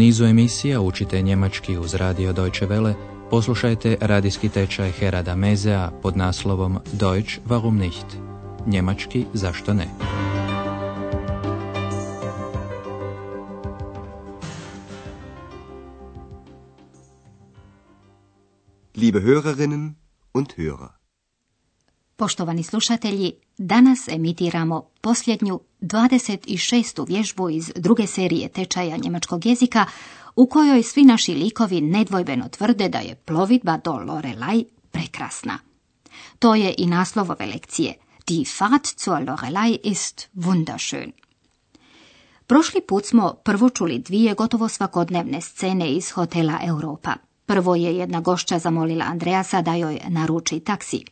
nizu emisija učite njemački uz radio Deutsche Welle, poslušajte radijski tečaj Herada Mezea pod naslovom Deutsch warum nicht? Njemački zašto ne? Liebe Hörerinnen und Hörer. Poštovani slušatelji, danas emitiramo posljednju 26. vježbu iz druge serije tečaja njemačkog jezika u kojoj svi naši likovi nedvojbeno tvrde da je plovidba do Lorelaj prekrasna. To je i naslov ove lekcije. Die Fahrt zur Lorelei ist wunderschön. Prošli put smo prvo čuli dvije gotovo svakodnevne scene iz hotela Europa. Prvo je jedna gošća zamolila Andreasa da joj naruči taksi.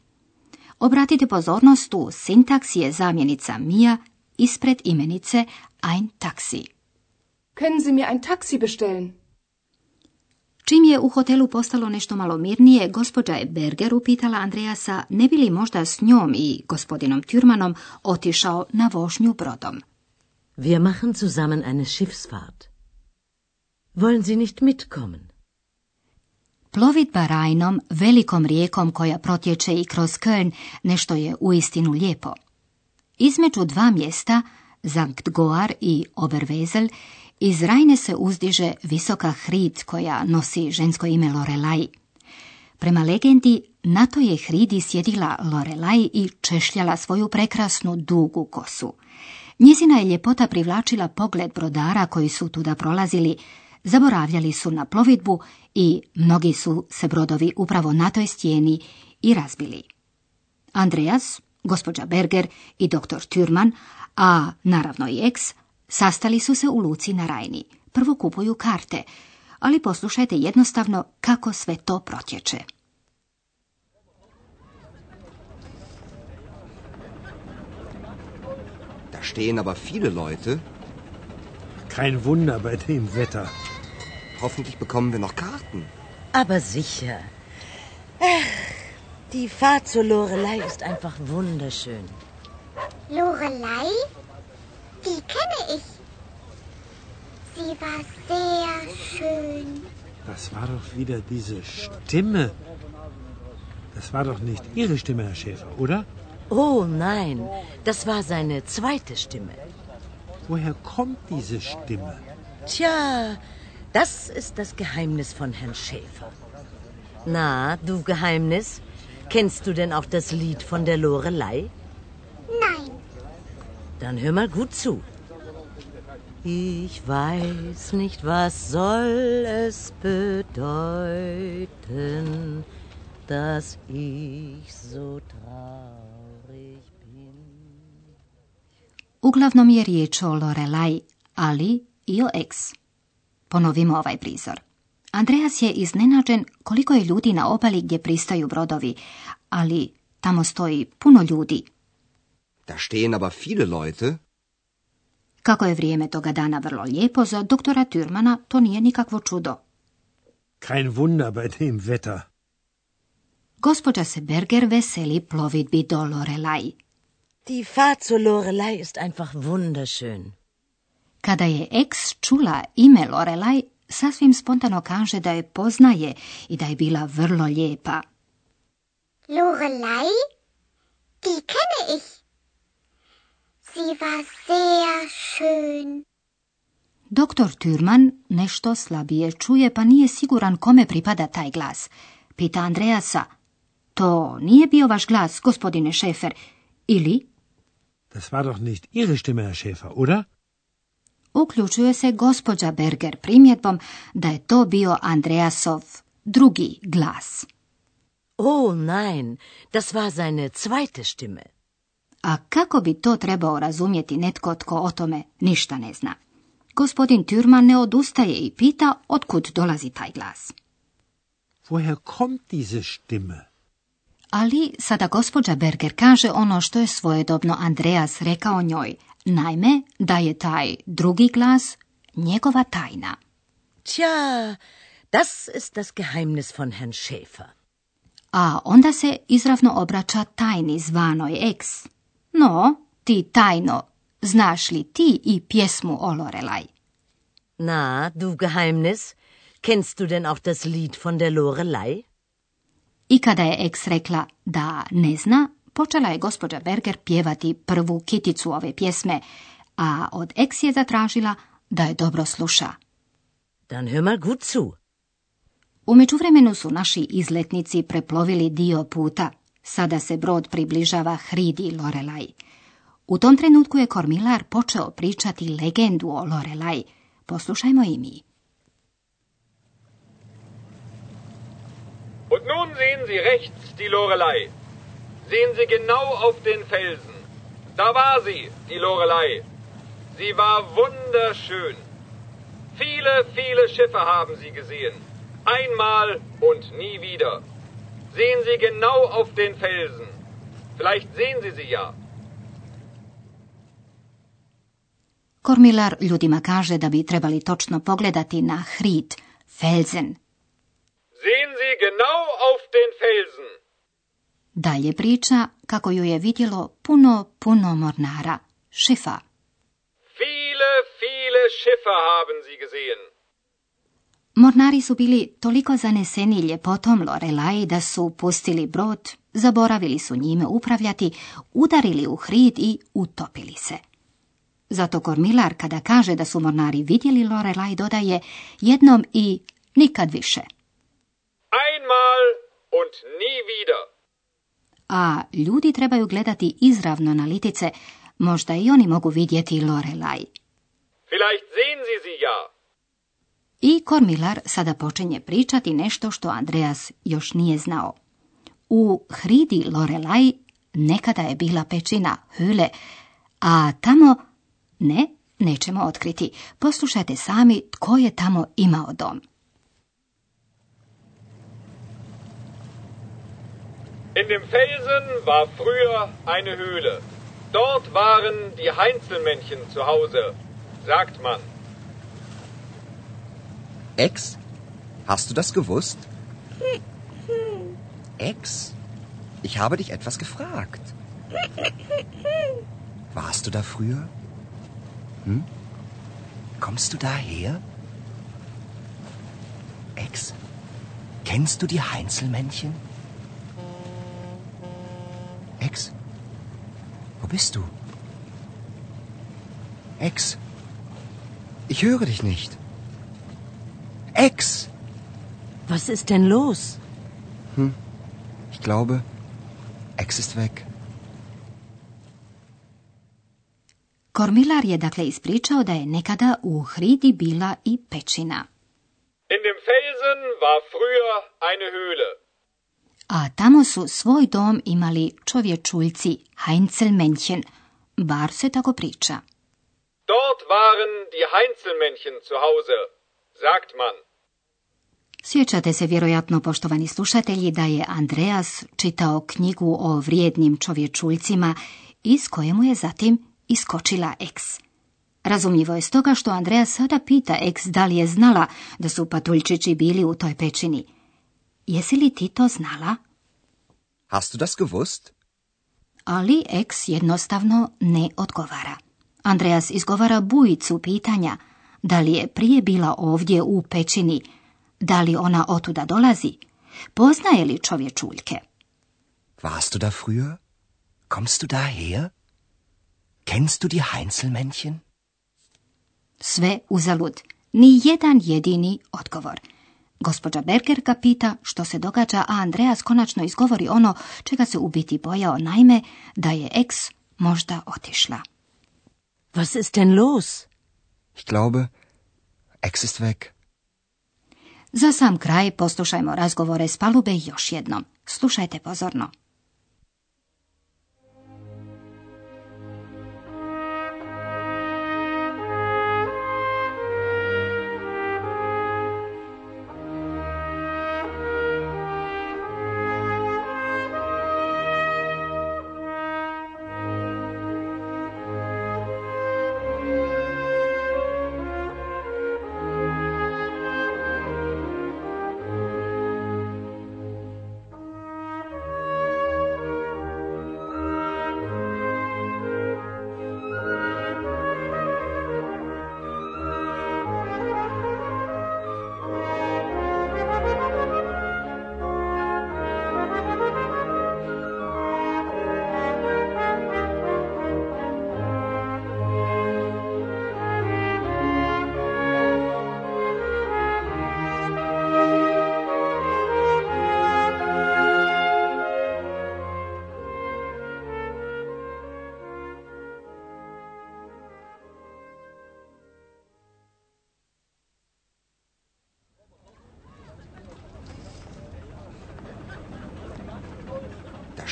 Obratite pozornost u sintaks je zamjenica Mia ispred imenice ein Taxi. Können Sie mir ein Taxi bestellen? Čim je u hotelu postalo nešto malo mirnije, gospođa je Berger upitala Andreasa ne bi li možda s njom i gospodinom Türmanom otišao na vožnju brodom. Wir machen zusammen eine Schiffsfahrt. Wollen Sie nicht mitkommen? Plovidba Rajnom, velikom rijekom koja protječe i kroz Köln, nešto je uistinu lijepo. Između dva mjesta, Sankt Goar i Oberwezel, iz Rajne se uzdiže visoka hrid koja nosi žensko ime Lorelai. Prema legendi, na toj je hridi sjedila Lorelai i češljala svoju prekrasnu dugu kosu. Njezina je ljepota privlačila pogled brodara koji su tuda prolazili, zaboravljali su na plovidbu i mnogi su se brodovi upravo na toj stijeni i razbili. Andreas, gospođa Berger i doktor Türman, a naravno i ex, sastali su se u luci na Rajni. Prvo kupuju karte, ali poslušajte jednostavno kako sve to protječe. Da stehen aber viele Leute. Kein Wunder bei dem Wetter. Hoffentlich bekommen wir noch Karten. Aber sicher. Ach, die Fahrt zur Lorelei ist einfach wunderschön. Lorelei? Die kenne ich. Sie war sehr schön. Das war doch wieder diese Stimme. Das war doch nicht Ihre Stimme, Herr Schäfer, oder? Oh nein, das war seine zweite Stimme. Woher kommt diese Stimme? Tja, das ist das Geheimnis von Herrn Schäfer. Na, du Geheimnis, kennst du denn auch das Lied von der Lorelei? Nein, Dann hör mal gut zu. Ich weiß nicht, was soll es bedeuten, dass ich so traurig bin. Uglavnom je riječ o Lorelai, ali i o ex. Ponovimo ovaj prizor. Andreas je iznenađen koliko je ljudi na obali gdje pristaju brodovi, ali tamo stoji puno ljudi. Da stehen aber viele Leute. Kako je vrijeme toga dana vrlo lijepo, za doktora Türmana to nije nikakvo čudo. Kein Wunder bei dem Wetter. Gospođa se Berger veseli plovidbi do Lorelai. Die Fahrt zur Lorelei ist einfach wunderschön. Kada je ex čula ime Lorelai, sasvim spontano kaže da je poznaje i da je bila vrlo lijepa. Lorelei? Die kenne ich. Sie war sehr schön. Doktor Türman nešto slabije čuje pa nije siguran kome pripada taj glas. Pita Andreasa, to nije bio vaš glas, gospodine Šefer, ili? Das war doch nicht Ihre Stimme, Herr Schäfer, oder? Uključuje se gospođa Berger primjedbom da je to bio Andreasov drugi glas. Oh nein, das war seine zweite Stimme. A kako bi to trebao razumjeti netko tko o tome ništa ne zna? Gospodin Türman ne odustaje i pita otkud dolazi taj glas. Woher kommt diese Stimme? Ali sada gospođa Berger kaže ono što je svojedobno Andreas rekao njoj, naime da je taj drugi glas njegova tajna. Tja, das ist das Geheimnis von Herrn Schäfer. A onda se izravno obraća tajni zvanoj ex. No, ti tajno, znaš li ti i pjesmu o Lorelaj? Na, du Geheimnis, kennst du denn auch das Lied von der Lorelei? I kada je ex rekla da ne zna, počela je gospođa Berger pjevati prvu kiticu ove pjesme, a od ex je zatražila da je dobro sluša. Dann hör mal gut zu. U međuvremenu su naši izletnici preplovili dio puta. Sada se brod približava hridi Lorelaj. U tom trenutku je Kormilar počeo pričati legendu o Lorelaj. Poslušajmo i mi. Und nun sehen Sie rechts die Lorelei. Sehen Sie genau auf den Felsen. Da war sie, die Lorelei. Sie war wunderschön. Viele, viele Schiffe haben sie gesehen. Einmal und nie wieder. Sehen Sie genau auf den Felsen. Vielleicht sehen Sie sie ja. Kormilar ljudima kaže da bi trebali točno pogledati na hrid, felzen. Sehen Sie genau auf den Felsen. Dalje priča kako ju je vidjelo puno, puno mornara, šifa. Viele, viele Schiffe haben sie gesehen. Mornari su bili toliko zaneseni ljepotom Lorelai da su pustili brod, zaboravili su njime upravljati, udarili u hrid i utopili se. Zato Kormilar kada kaže da su mornari vidjeli Lorelai dodaje jednom i nikad više. Einmal und nie wieder. A ljudi trebaju gledati izravno na litice, možda i oni mogu vidjeti Lorelai. Vielleicht sehen Sie sie ja. I Kormilar sada počinje pričati nešto što Andreas još nije znao. U hridi Lorelai nekada je bila pećina Hüle, a tamo ne, nećemo otkriti. Poslušajte sami tko je tamo imao dom. In dem Felsen war früher eine Höhle. Dort waren die Heinzelmännchen zu Hause, sagt man. Ex, hast du das gewusst? Ex, ich habe dich etwas gefragt. Warst du da früher? Hm? Kommst du daher? Ex, kennst du die Heinzelmännchen? Bist du? Ex, ich höre dich nicht. Ex! Was ist denn los? Ich glaube, Ex ist weg. Kormilar je dakle ispričao da je nekada u hridi bila i pećina. In dem Felsen war früher eine Höhle. A tamo su svoj dom imali čovječuljci, Heinzelmännchen, bar se tako priča. Dort waren die Heinzelmännchen zu Hause, sagt man. Sjećate se vjerojatno, poštovani slušatelji, da je Andreas čitao knjigu o vrijednim čovječuljcima iz kojemu je zatim iskočila eks. Razumljivo je stoga što Andreja sada pita eks da li je znala da su patuljčići bili u toj pećini. Jesi li ti to znala? Hast du das gewusst? Ali eks jednostavno ne odgovara. Andreas izgovara bujicu pitanja da li je prije bila ovdje u pećini, da li ona otuda dolazi, poznaje li čovječuljke. Warst du da früher? Kommst du daher? Kennst du die Heinzelmännchen? Sve uzalud, ni jedan jedini odgovor. Gospođa Berger ga pita što se događa, a Andreas konačno izgovori ono čega se u biti bojao, naime da je eks možda otišla. Was ist denn los? Ich glaube, Ex ist weg. Za sam kraj poslušajmo razgovore s palube još jednom. Slušajte pozorno.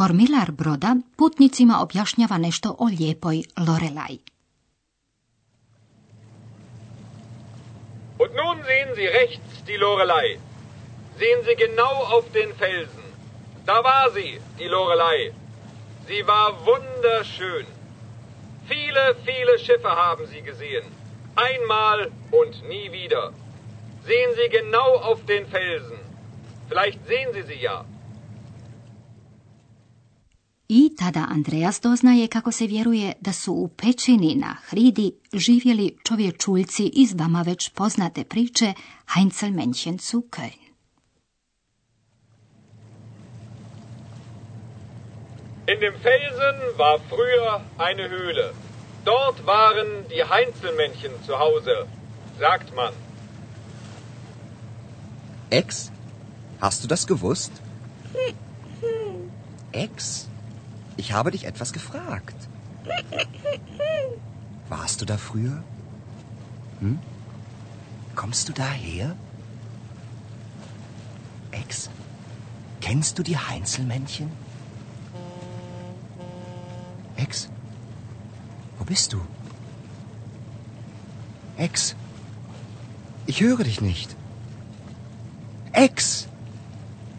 Kormilar broda putnicima objašnjava nešto o lijepoj Lorelaj. Und nun sehen Sie rechts die Lorelei. Sehen Sie genau auf den Felsen. Da war sie, die Lorelei. Sie war wunderschön. Viele, viele Schiffe haben sie gesehen. Einmal und nie wieder. Sehen Sie genau auf den Felsen. Vielleicht sehen Sie sie ja. I tada Andreas doznaje kako se vjeruje da su u pećini na Hridi živjeli čovječuljci iz vama već poznate priče Heinzelmännchen zu Köln. In dem Felsen war früher eine Höhle. Dort waren die Heinzelmännchen zu Hause, sagt man. Ex, hast du das gewusst? Ex, ich habe dich etwas gefragt. Warst du da früher? Hm? Kommst du daher? Ex, kennst du die Heinzelmännchen? Ex, wo bist du? Ex, ich höre dich nicht. Ex!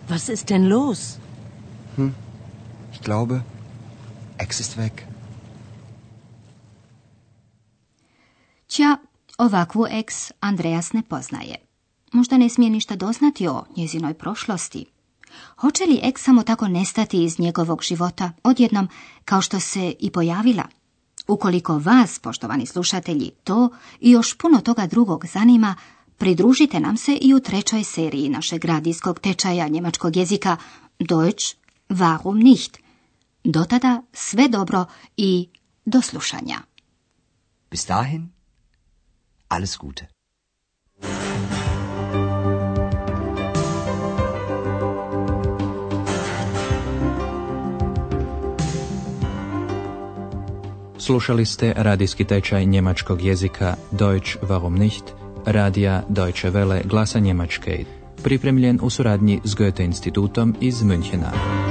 Was ist denn los? Ich glaube, Ex ist weg. Tja, ovakvu eks Andreas ne poznaje. Možda ne smije ništa doznati o njezinoj prošlosti. Hoće li eks samo tako nestati iz njegovog života odjednom kao što se i pojavila? Ukoliko vas, poštovani slušatelji, to i još puno toga drugog zanima, pridružite nam se i u trećoj seriji našeg radijskog tečaja njemačkog jezika Deutsch warum nicht. Do tada sve dobro i do slušanja. Bis dahin, alles Gute. Slušali ste radijski tečaj njemačkog jezika Deutsch warum nicht, radija Deutsche Welle glasa Njemačke, pripremljen u suradnji s Goethe institutom iz Münchena.